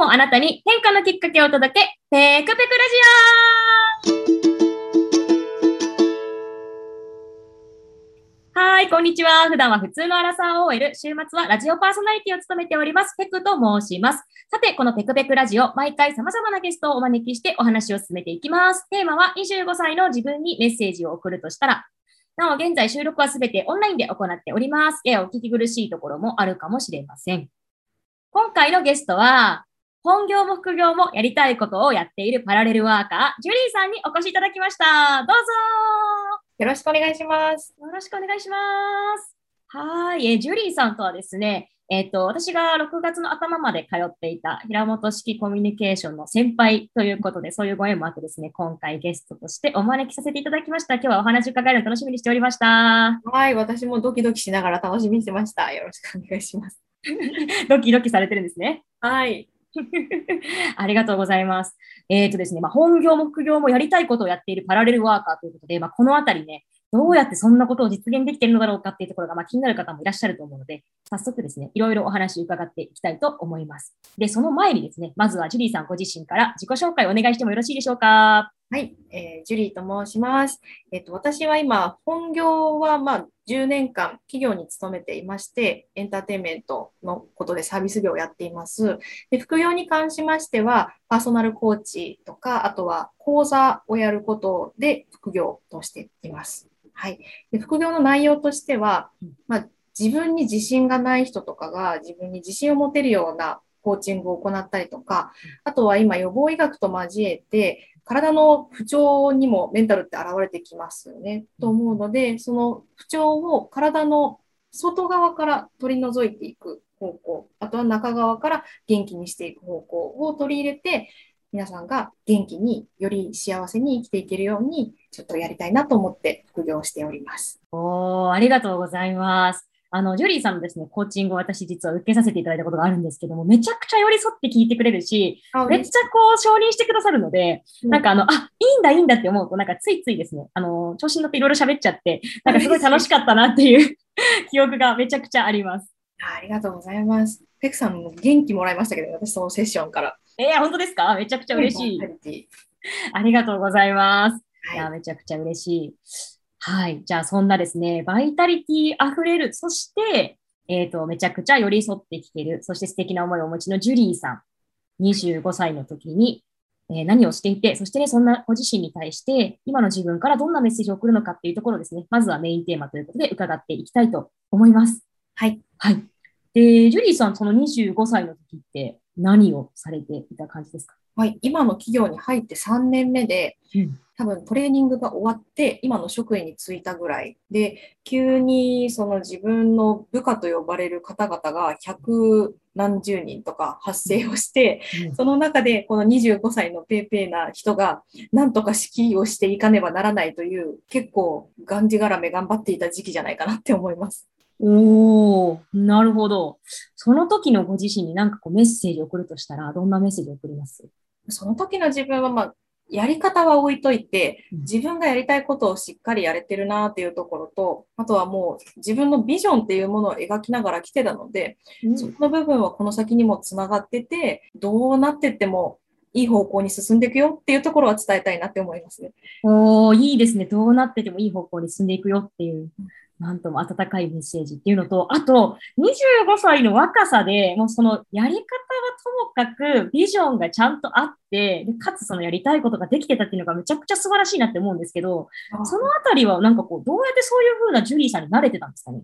もあなたに変化のきっかけをお届け、ペクペクラジオはい、こんにちは。普段は普通のアラサー OL、週末はラジオパーソナリティを務めております、ペクと申します。さて、このペクペクラジオ、毎回様々なゲストをお招きしてお話を進めていきます。テーマは25歳の自分にメッセージを送るとしたら、なお、現在収録はすべてオンラインで行っております。ややお聞き苦しいところもあるかもしれません。今回のゲストは、本業も副業もやりたいことをやっているパラレルワーカー、ジュリーさんにお越しいただきました。どうよろしくお願いします。ぞよろしくお願いします。はい、えージュリーさんとはですね、えっ、と、私が6月の頭まで通っていた平本式コミュニケーションの先輩ということで、そういうご縁もあってですね、今回ゲストとしてお招きさせていただきました。今日はお話伺えるの楽しみにしておりました。はい、私もドキドキしながら楽しみにしてました。よろしくお願いします。ドキドキされてるんですね。はい。ありがとうございます。えっ、とですね、まあ、本業も副業もやりたいことをやっているパラレルワーカーということで、まあ、このあたりね、どうやってそんなことを実現できているのだろうかっていうところが、まあ、気になる方もいらっしゃると思うので、早速ですね、いろいろお話伺っていきたいと思います。で、その前にですね、まずはジュリーさんご自身から自己紹介をお願いしてもよろしいでしょうか？はい、えージュリーと申します。えっと、私は今、本業はまあ10年間企業に勤めていまして、エンターテインメントのことでサービス業をやっています。で、副業に関しましては、パーソナルコーチとか、あとは講座をやることで副業としています。はい。で、副業の内容としては、まあ、自分に自信がない人とかが自分に自信を持てるようなコーチングを行ったりとか、あとは今予防医学と交えて、体の不調にもメンタルって現れてきますよね。と思うので、その不調を体の外側から取り除いていく方向、あとは中側から元気にしていく方向を取り入れて、皆さんが元気により幸せに生きていけるように、ちょっとやりたいなと思って副業をしております。おー、ありがとうございます。あの、ジュリーさんのですね、コーチングを私実は受けさせていただいたことがあるんですけども、めちゃくちゃ寄り添って聞いてくれるし、めっちゃこう承認してくださるので、なんかあの、あ、いいんだ、いいんだって思うと、なんかついついですね、あの、調子に乗っていろいろ喋っちゃって、なんかすごい楽しかったなっていう記憶がめちゃくちゃあります。あありがとうございます。ペクさんも元気もらいましたけど、私そのセッションから。えー、本当ですか？めちゃくちゃ嬉しいありがとうございます。いや、ィはい。めちゃくちゃ嬉しい。はい。じゃあ、そんなですね、バイタリティ溢れる、そして、えっ、と、めちゃくちゃ寄り添ってきてる、そして素敵な思いをお持ちのジュリーさん、25歳の時に、えー何をしていて、そしてね、そんなご自身に対して、今の自分からどんなメッセージを送るのかっていうところをですね、まずはメインテーマということで伺っていきたいと思います。はい。はい。で、ジュリーさん、その25歳の時って何をされていた感じですか？はい、今の企業に入って3年目で、うん多分トレーニングが終わって、今の職員に就いたぐらいで、急にその自分の部下と呼ばれる方々が百何十人とか発生をして、その中でこの25歳のペーペーな人が、なんとか指揮をしていかねばならないという、結構がんじがらめ頑張っていた時期じゃないかなって思います。おー、なるほど。その時のご自身に何かこうメッセージを送るとしたら、どんなメッセージを送ります？その時の自分は、まあ、やり方は置いといてうん、自分がやりたいことをしっかりやれてるなっていうところと、あとはもう自分のビジョンっていうものを描きながら来てたので、そこの部分はこの先にもつながってて、どうなってってもいい方向に進んでいくよっていうところは伝えたいなって思いますね。おー、いいですね。どうなっててもいい方向に進んでいくよっていう、なんとも温かいメッセージっていうのと、あと、25歳の若さで、もうそのやり方はともかくビジョンがちゃんとあって、でかつそのやりたいことができてたっていうのがめちゃくちゃ素晴らしいなって思うんですけど、そのあたりはなんかこう、どうやってそういう風なジュリーさんに慣れてたんですかね？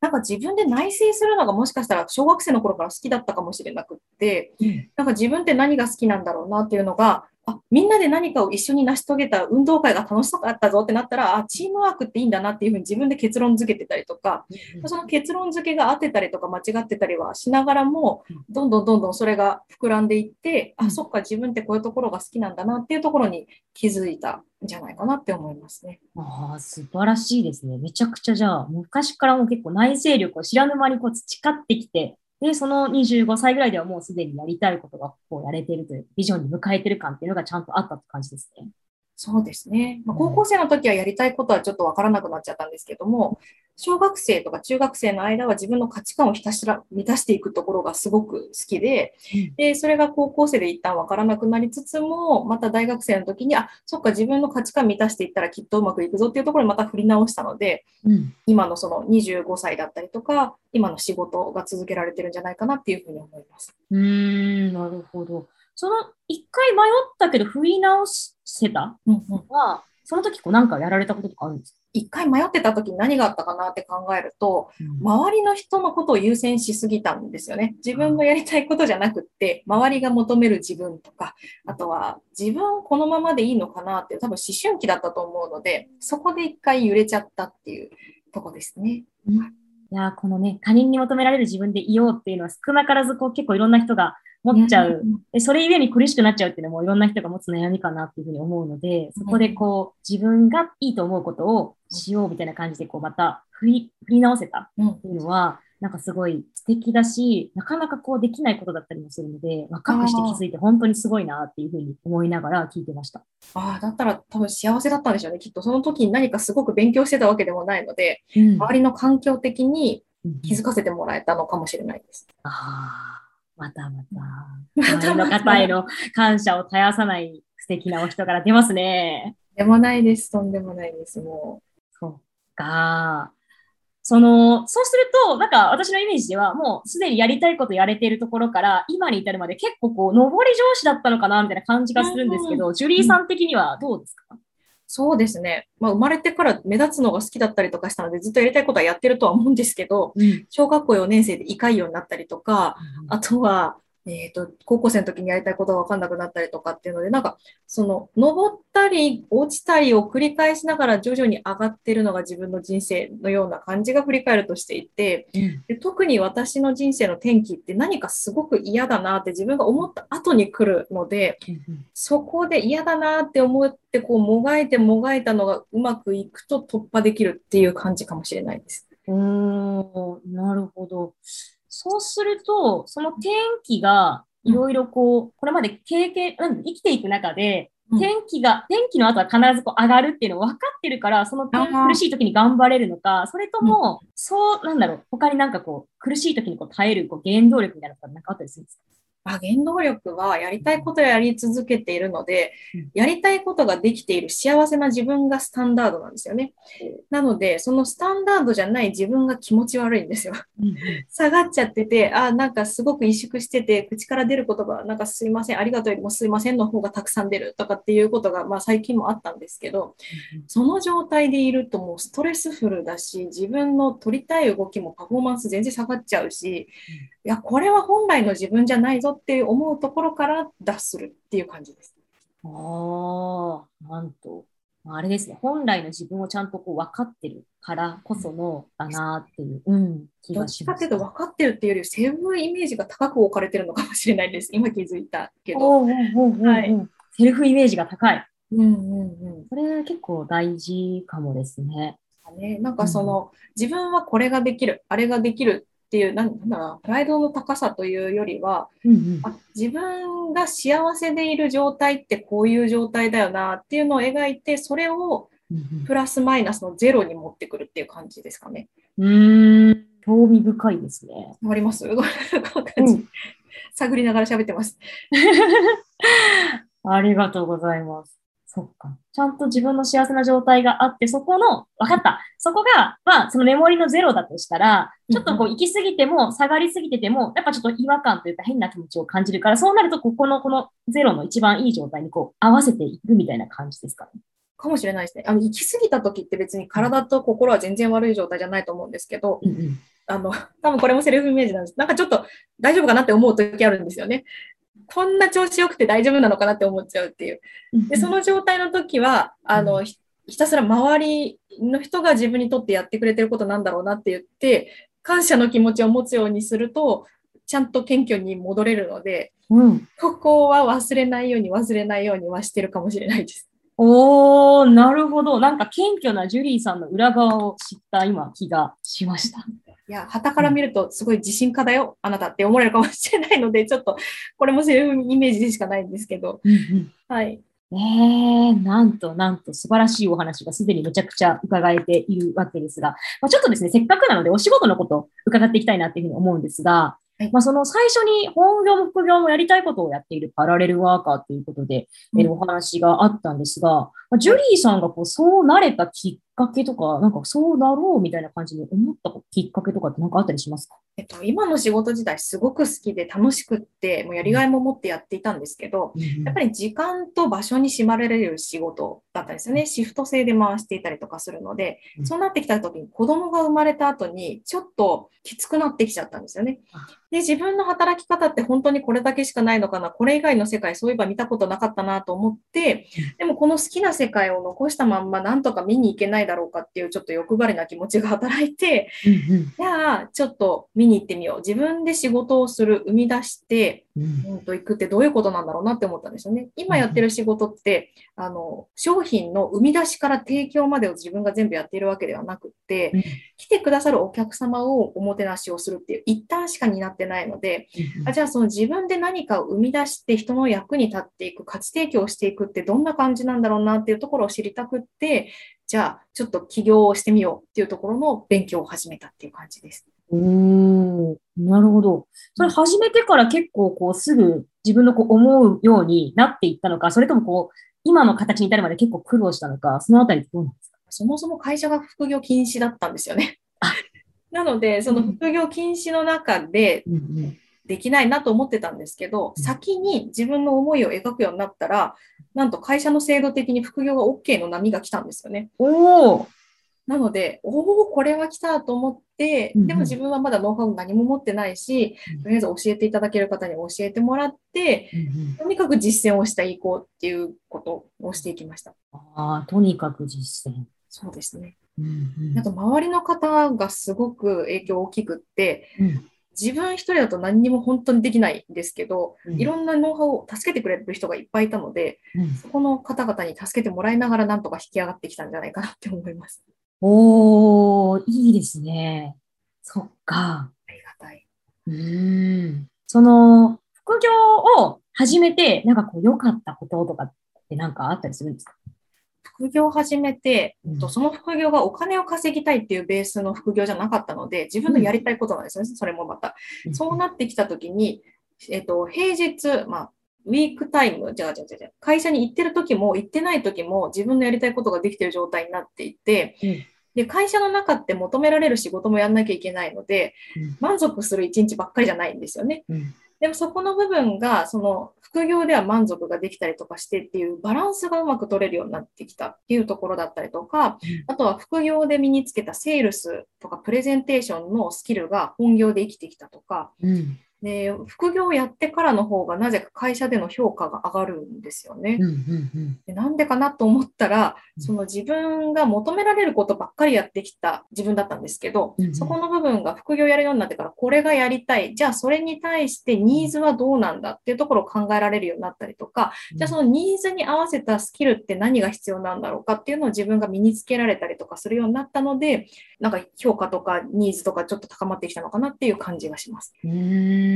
なんか自分で内省するのがもしかしたら小学生の頃から好きだったかもしれなくって、なんか自分って何が好きなんだろうなっていうのが、あ、みんなで何かを一緒に成し遂げた運動会が楽しかったぞってなったら、あ、チームワークっていいんだなっていうふうに自分で結論付けてたりとか、その結論付けが合ってたりとか間違ってたりはしながらもうん、どんどんどんどんそれが膨らんでいって、あ、うんそっか、自分ってこういうところが好きなんだなっていうところに気づいたんじゃないかなって思いますね。ああ、素晴らしいですね。めちゃくちゃじゃあ、昔からもう結構内省力を知らぬ間にこう培ってきて、で、その25歳ぐらいではもうすでにやりたいことがこうやれてるという、ビジョンに迎えてる感っていうのがちゃんとあったって感じですね。そうですね。まあ、高校生の時はやりたいことはちょっとわからなくなっちゃったんですけども、小学生とか中学生の間は自分の価値観をひたすら満たしていくところがすごく好きで、で、それが高校生で一旦わからなくなりつつも、また大学生の時に、あ、そっか、自分の価値観満たしていったらきっとうまくいくぞっていうところにまた振り直したので、うん。今のその25歳だったりとか、今の仕事が続けられてるんじゃないかなっていうふうに思います。うーん、なるほど。その、一回迷ったけど振り直せた？うんうん。は、その時こうなんかやられたこととかあるんですか？一回迷ってた時に何があったかなって考えると、ま周りの人のことを優先しすぎたんですよね。自分のやりたいことじゃなくって、周りが求める自分とか、あとは自分このままでいいのかなって多分思春期だったと思うので、そこで一回揺れちゃったっていうとこですね。いやー、このね、他人に求められる自分でいようっていうのは少なからずこう結構いろんな人が持っちゃう。でそれゆえに苦しくなっちゃうっていうのもいろんな人が持つ悩みかなっていうふうに思うので、そこでこう自分がいいと思うことをしようみたいな感じでこうまた振り振り直せたうんっていうのは、なんかすごい素敵だし、なかなかこうできないことだったりもするので、若くして気づいて本当にすごいなっていうふうに思いながら聞いてました。ああ、だったら多分幸せだったんでしょうね。きっとその時に何かすごく勉強してたわけでもないので、うん周りの環境的にうん気づかせてもらえたのかもしれないです。ああ、またまた、周りの方への感謝を絶やさない素敵なお人柄出ますね。でもないです。とんでもないです。もそっか。その、そうすると、なんか私のイメージでは、もうすでにやりたいことやれているところから、今に至るまで結構こう、上り上司だったのかな、みたいな感じがするんですけど、ジュリーさん的にはどうですか？う、そうですね。まあ、生まれてから目立つのが好きだったりとかしたので、ずっとやりたいことはやってるとは思うんですけど、うん。小学校4年生で胃潰瘍になったりとか、あとは、えっ、と、高校生の時にやりたいことが分かんなくなったりとかっていうので、なんか、その、登ったり落ちたりを繰り返しながら徐々に上がってるのが自分の人生のような感じが振り返るとしていて、うんで特に私の人生の転機って何かすごく嫌だなって自分が思った後に来るので、そこで嫌だなって思ってこうもがいてもがいたのがうまくいくと突破できるっていう感じかもしれないです。うーん、なるほど。そうすると、その転機が、いろいろこう、これまで経験、うん、生きていく中で、うん。転機が、転機の後は必ずこう上がるっていうの分かってるから、その苦しい時に頑張れるのか、それとも、そう、なんだろう、他になんかこう、苦しい時にこう耐えるこう原動力みたいなのがなんかあったりするんですか？あ原動力はやりたいことをやり続けているのでうん、やりたいことができている幸せな自分がスタンダードなんですよね。なので、そのスタンダードじゃない自分が気持ち悪いんですよ。下がっちゃってて、あ、なんかすごく萎縮してて、口から出る言葉、なんかすいません、ありがとうよりもすいませんの方がたくさん出るとかっていうことが、まあ最近もあったんですけど、その状態でいるともうストレスフルだし、自分の取りたい動きもパフォーマンス全然下がっちゃうし、いや、これは本来の自分じゃないぞって思うところから脱するっていう感じです。ああ、なんと。あれですね。本来の自分をちゃんとこう分かってるからこそのだなっていう、うん、気どがしますっちかっていうと分かってるっていうより、セブンイメージが高く置かれてるのかもしれないです。今気づいたけど。セルフイメージが高い。うんうんうん。これ結構大事かもですね。ね、なんかその、自分はこれができる、あれができるっていう、なんだろうな、プライドの高さというよりは、うんうんあ自分が幸せでいる状態ってこういう状態だよなっていうのを描いて、それをうんプラスマイナスのゼロに持ってくるっていう感じですかね。うん、うーん興味深いですね。わかります？この感じ、探りながら喋ってます。ありがとうございます。そっか。ちゃんと自分の幸せな状態があって、そこの、わかった。そこが、まあ、そのメモリのゼロだとしたら、ちょっとこう、行き過ぎても、下がりすぎてても、やっぱちょっと違和感というか変な気持ちを感じるから、そうなると、ここの、このゼロの一番いい状態にこう、合わせていくみたいな感じですかね。かもしれないですね。あの、行き過ぎた時って別に体と心は全然悪い状態じゃないと思うんですけど、うんうん。あの、多分これもセルフイメージなんです。なんかちょっと大丈夫かなって思う時あるんですよね。こんな調子よくて大丈夫なのかなって思っちゃうっていう。で、その状態の時は、あの、ひひたすら周りの人が自分にとってやってくれてることなんだろうなって言って、感謝の気持ちを持つようにすると、ちゃんと謙虚に戻れるので、うん。ここは忘れないように忘れないようにはしてるかもしれないです。おー、なるほど。なんか謙虚なジュリーさんの裏側を知った今気がしました。いや、旗から見るとすごい自信家だよ、あなたって思われるかもしれないので、ちょっとこれもセルフイメージでしかないんですけど、うんうんはい。えー、なんとなんと素晴らしいお話がすでにめちゃくちゃ伺えているわけですが、まあ、ちょっとですね、せっかくなのでお仕事のことを伺っていきたいなっていうふうに思うんですが、はい、まあ、その最初に本業も副業もやりたいことをやっているパラレルワーカーということで、うん、えお話があったんですが、まあ、ジュリーさんがこうそうなれたきっかけとか、なんかそうだろうみたいな感じに思ったきっかけとかって何かあったりしますか？えっと、今の仕事自体すごく好きで楽しくって、もうやりがいも持ってやっていたんですけど、うん、やっぱり時間と場所に縛られる仕事だったんですよね。シフト制で回していたりとかするので、そうなってきた時に子供が生まれた後にちょっときつくなってきちゃったんですよね。で、自分の働き方って本当にこれだけしかないのかな、これ以外の世界そういえば見たことなかったなと思って、でもこの好きな世界を残したまんまなんとか見に行けないだろうかっていうちょっと欲張りな気持ちが働いて、じゃあちょっと見に行ってみよう。自分で仕事をする、生み出して、うん、と行くってどういうことなんだろうなって思ったんですよね。今やってる仕事って、あの、商品の生み出しから提供までを自分が全部やっているわけではなくて、うん、来てくださるお客様をおもてなしをするっていう一旦しか担ってないので、あじゃあその自分で何かを生み出して人の役に立っていく、価値提供をしていくってどんな感じなんだろうなっていうところを知りたくって、じゃあちょっと起業をしてみようっていうところの勉強を始めたっていう感じです。おなるほど。それ始めてから結構こうすぐ自分のこう思うようになっていったのか、それともこう今の形に至るまで結構苦労したのか、そのあたりどうなんですか？そもそも会社が副業禁止だったんですよね。なので、その副業禁止の中でできないなと思ってたんですけど、先に自分の思いを描くようになったら、なんと会社の制度的に副業が OK の波が来たんですよね。おおなので、おお、これは来たと思って、でも自分はまだノウハウ何も持ってないし、とりあえず教えていただける方に教えてもらって、とにかく実践をしていこうっていうことをしていきました。ああ、とにかく実践。そうですね。あと、周りの方がすごく影響大きくって、自分一人だと何にも本当にできないんですけど、うん、いろんなノウハウを助けてくれる人がいっぱいいたので、うん、そこの方々に助けてもらいながらなんとか引き上がってきたんじゃないかなって思います。おー、いいですね。そっか。ありがたい。うん。その、副業を始めて、なんかこう良かったこととかってなんかあったりするんですか？副業を始めて、うん、その副業がお金を稼ぎたいっていうベースの副業じゃなかったので、自分のやりたいことなんですよね、うん、それもまた。そうなってきたときに、えっ、と、平日、まあ、ウィークタイム、じゃあ、じゃあ、じゃあ、会社に行ってる時も行ってない時も自分のやりたいことができてる状態になっていて、うん。で、会社の中って求められる仕事もやんなきゃいけないので、満足する一日ばっかりじゃないんですよね。うん、でもそこの部分が、その副業では満足ができたりとかしてっていうバランスがうまく取れるようになってきたっていうところだったりとか、あとは副業で身につけたセールスとかプレゼンテーションのスキルが本業で生きてきたとか、うんで、副業をやってからの方がなぜか会社での評価が上がるんですよね。でなんでかなと思ったら、その自分が求められることばっかりやってきた自分だったんですけど、うんうん、そこの部分が副業やるようになってから、これがやりたい。じゃあそれに対してニーズはどうなんだっていうところを考えられるようになったりとか、じゃあそのニーズに合わせたスキルって何が必要なんだろうかっていうのを自分が身につけられたりとかするようになったので、なんか評価とかニーズとかちょっと高まってきたのかなっていう感じがします。うん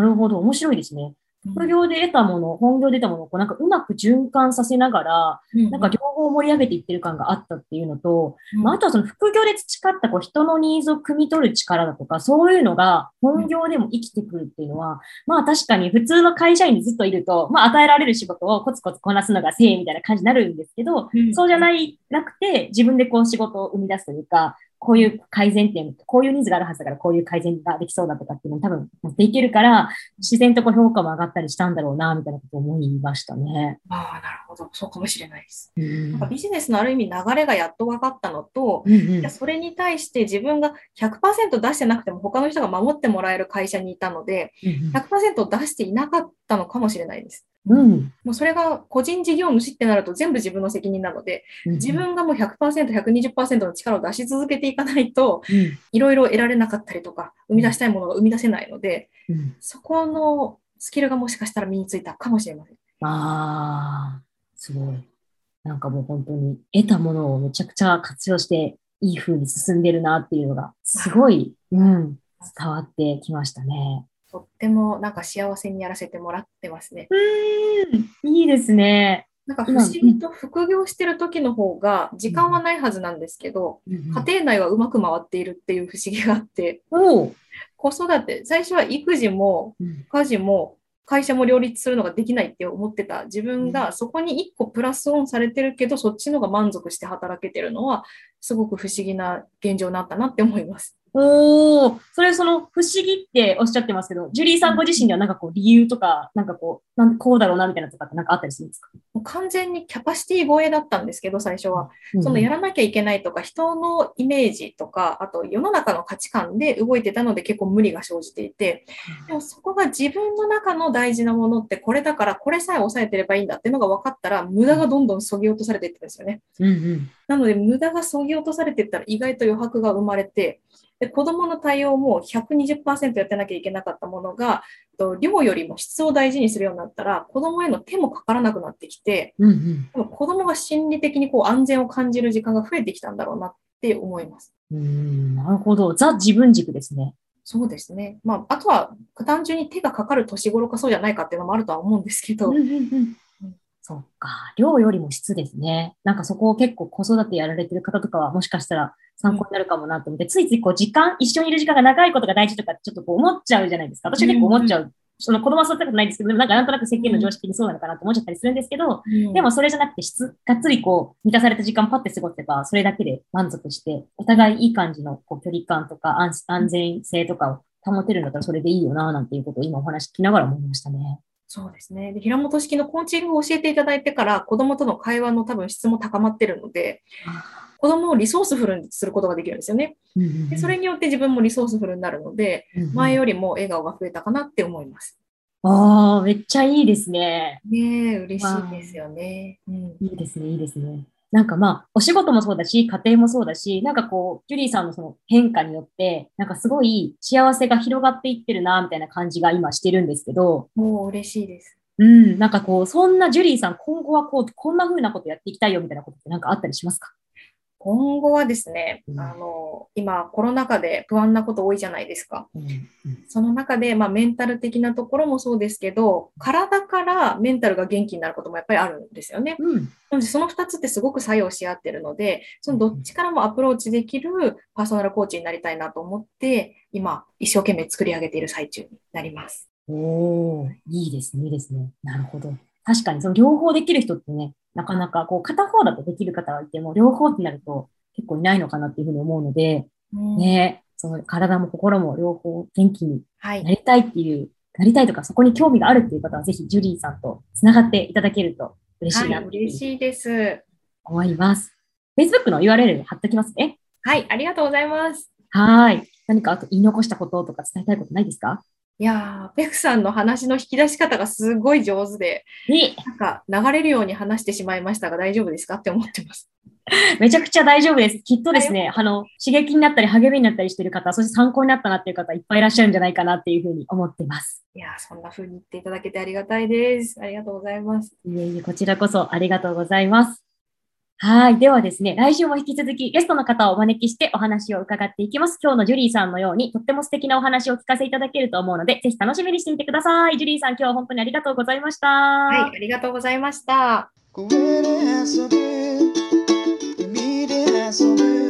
なるほど。面白いですね。副業で得たもの、本業で得たものをこうなんかうまく循環させながら、なんか両方盛り上げていってる感があったっていうのと、まあ、あとはその副業で培ったこう人のニーズを汲み取る力だとか、そういうのが本業でも生きてくるっていうのは、まあ確かに普通の会社員にずっといると、まあ与えられる仕事をコツコツこなすのが正みたいな感じになるんですけど、そうじゃない、なくて自分でこう仕事を生み出すというか、こういう改善点、こういうニーズがあるはずだから、こういう改善ができそうだとかっていうのを多分持っていけるから、自然とこう評価も上がったりしたんだろうな、みたいなことを思いましたね。ああ、なるほど。そうかもしれないです。うん、なんかビジネスのある意味流れがやっと分かったのと、うんうん、それに対して自分が100%出してなくても他の人が守ってもらえる会社にいたので、100%出していなかったのかもしれないです。うん、もうそれが個人事業主ってなると全部自分の責任なので、自分がもう100%、120%の力を出し続けていかないと、いろいろ得られなかったりとか、生み出したいものが生み出せないので、うん、そこのスキルがもしかしたら身についたかもしれません。ああ、すごい。なんかもう本当に得たものをめちゃくちゃ活用して、いい風に進んでるなっていうのが、すごい、うん、伝わってきましたね。とってもなんか幸せにやらせてもらってますね。うん、いいですね。なんか不思議と副業してる時の方が時間はないはずなんですけど、うんうん家庭内はうまく回っているっていう不思議があって、おう子育て、最初は育児もうん家事も会社も両立するのができないって思ってた自分がそこに一個プラスオンされてるけど、そっちの方が満足して働けてるのは、すごく不思議な現状になったなって思います。おお、それその不思議っておっしゃってますけど、ジュリーさんご自身ではなんかこう理由とか、なんかこう、なんこうだろうなみたいなのとかってなんかあったりするんですか？もう完全にキャパシティ超えだったんですけど、最初は。そのやらなきゃいけないとか、人のイメージとか、あと世の中の価値観で動いてたので結構無理が生じていて、でもそこが自分の中の大事なものってこれだから、これさえ抑えてればいいんだっていうのが分かったら、無駄がどんどん削ぎ落とされていってるんですよね。うんうん。なので、無駄が削ぎ落とされていったら意外と余白が生まれて、で子供の対応も120%やってなきゃいけなかったものが、と量よりも質を大事にするようになったら、子供への手もかからなくなってきて、うんうん。子供が心理的にこう安全を感じる時間が増えてきたんだろうなって思います。うーん、なるほど。ザ自分軸ですね。そうですね。まあ、あとは単純に手がかかる年頃かそうじゃないかっていうのもあるとは思うんですけど、うんうんうんそっか。量よりも質ですね。なんかそこを結構子育てやられてる方とかはもしかしたら参考になるかもなと思って、ついついこう時間、一緒にいる時間が長いことが大事とかちょっとこう思っちゃうじゃないですか。私は結構思っちゃう。その子供は育ったことないですけど、でもなんかなんとなく世間の常識にそうなのかなと思っちゃったりするんですけど、うんでもそれじゃなくて質、がっつりこう満たされた時間パッて過ごせば、それだけで満足して、お互いいい感じのこう距離感とか安安全性とかを保てるんだったらそれでいいよな、なんていうことを今お話聞きながら思いましたね。そうですね。で平本式のコーチングを教えていただいてから、子供との会話の多分質も高まってるので、子供をリソースフルにすることができるんですよね。でそれによって自分もリソースフルになるので、前よりも笑顔が増えたかなって思います。ああ、めっちゃいいですね。ねえ、嬉しいですよね。うんいいですね、いいですね。なんかまあ、お仕事もそうだし、家庭もそうだし、なんかこう、ジュリーさんのその変化によって、なんかすごい幸せが広がっていってるな、みたいな感じが今してるんですけど、もう嬉しいです。うん、なんかこう、そんなジュリーさん、今後はこう、こんな風なことやっていきたいよ、みたいなことってなんかあったりしますか？今後はですね、うんあの、今コロナ禍で不安なこと多いじゃないですか。うんその中で、まあ、メンタル的なところもそうですけど、体からメンタルが元気になることもやっぱりあるんですよね。うん。なので、その2つってすごく作用し合ってるので、そのどっちからもアプローチできるパーソナルコーチになりたいなと思って、今、一生懸命作り上げている最中になります。おー、いいですね、いいですね。なるほど。確かに、その両方できる人ってね、なかなか、こう、片方だとできる方がいても、両方ってなると結構いないのかなっていうふうに思うので、うんね、その体も心も両方元気にはいな。りたいっていう、なりたいとか、そこに興味があるっていう方は、ぜひジュリーさんとつながっていただけると嬉しいなはい、嬉しいです。思います。Facebook の URL に貼っときますね。はい、ありがとうございます。はーい。何かあと言い残したこととか伝えたいことないですか？いやー、ペクさんの話の引き出し方がすごい上手で、に、なんか流れるように話してしまいましたが大丈夫ですかって思ってます。めちゃくちゃ大丈夫です。きっとですね、あの、刺激になったり励みになったりしてる方、そして参考になったなっていう方いっぱいいらっしゃるんじゃないかなっていうふうに思ってます。いやー、そんな風に言っていただけてありがたいです。ありがとうございます。いえいえ、こちらこそありがとうございます。はい。ではですね、来週も引き続きゲストの方をお招きしてお話を伺っていきます。今日のジュリーさんのようにとっても素敵なお話を聞かせいただけると思うので、ぜひ楽しみにしてみてください。ジュリーさん、今日は本当にありがとうございました。はい、ありがとうございました。Answer it. You need it, answer it.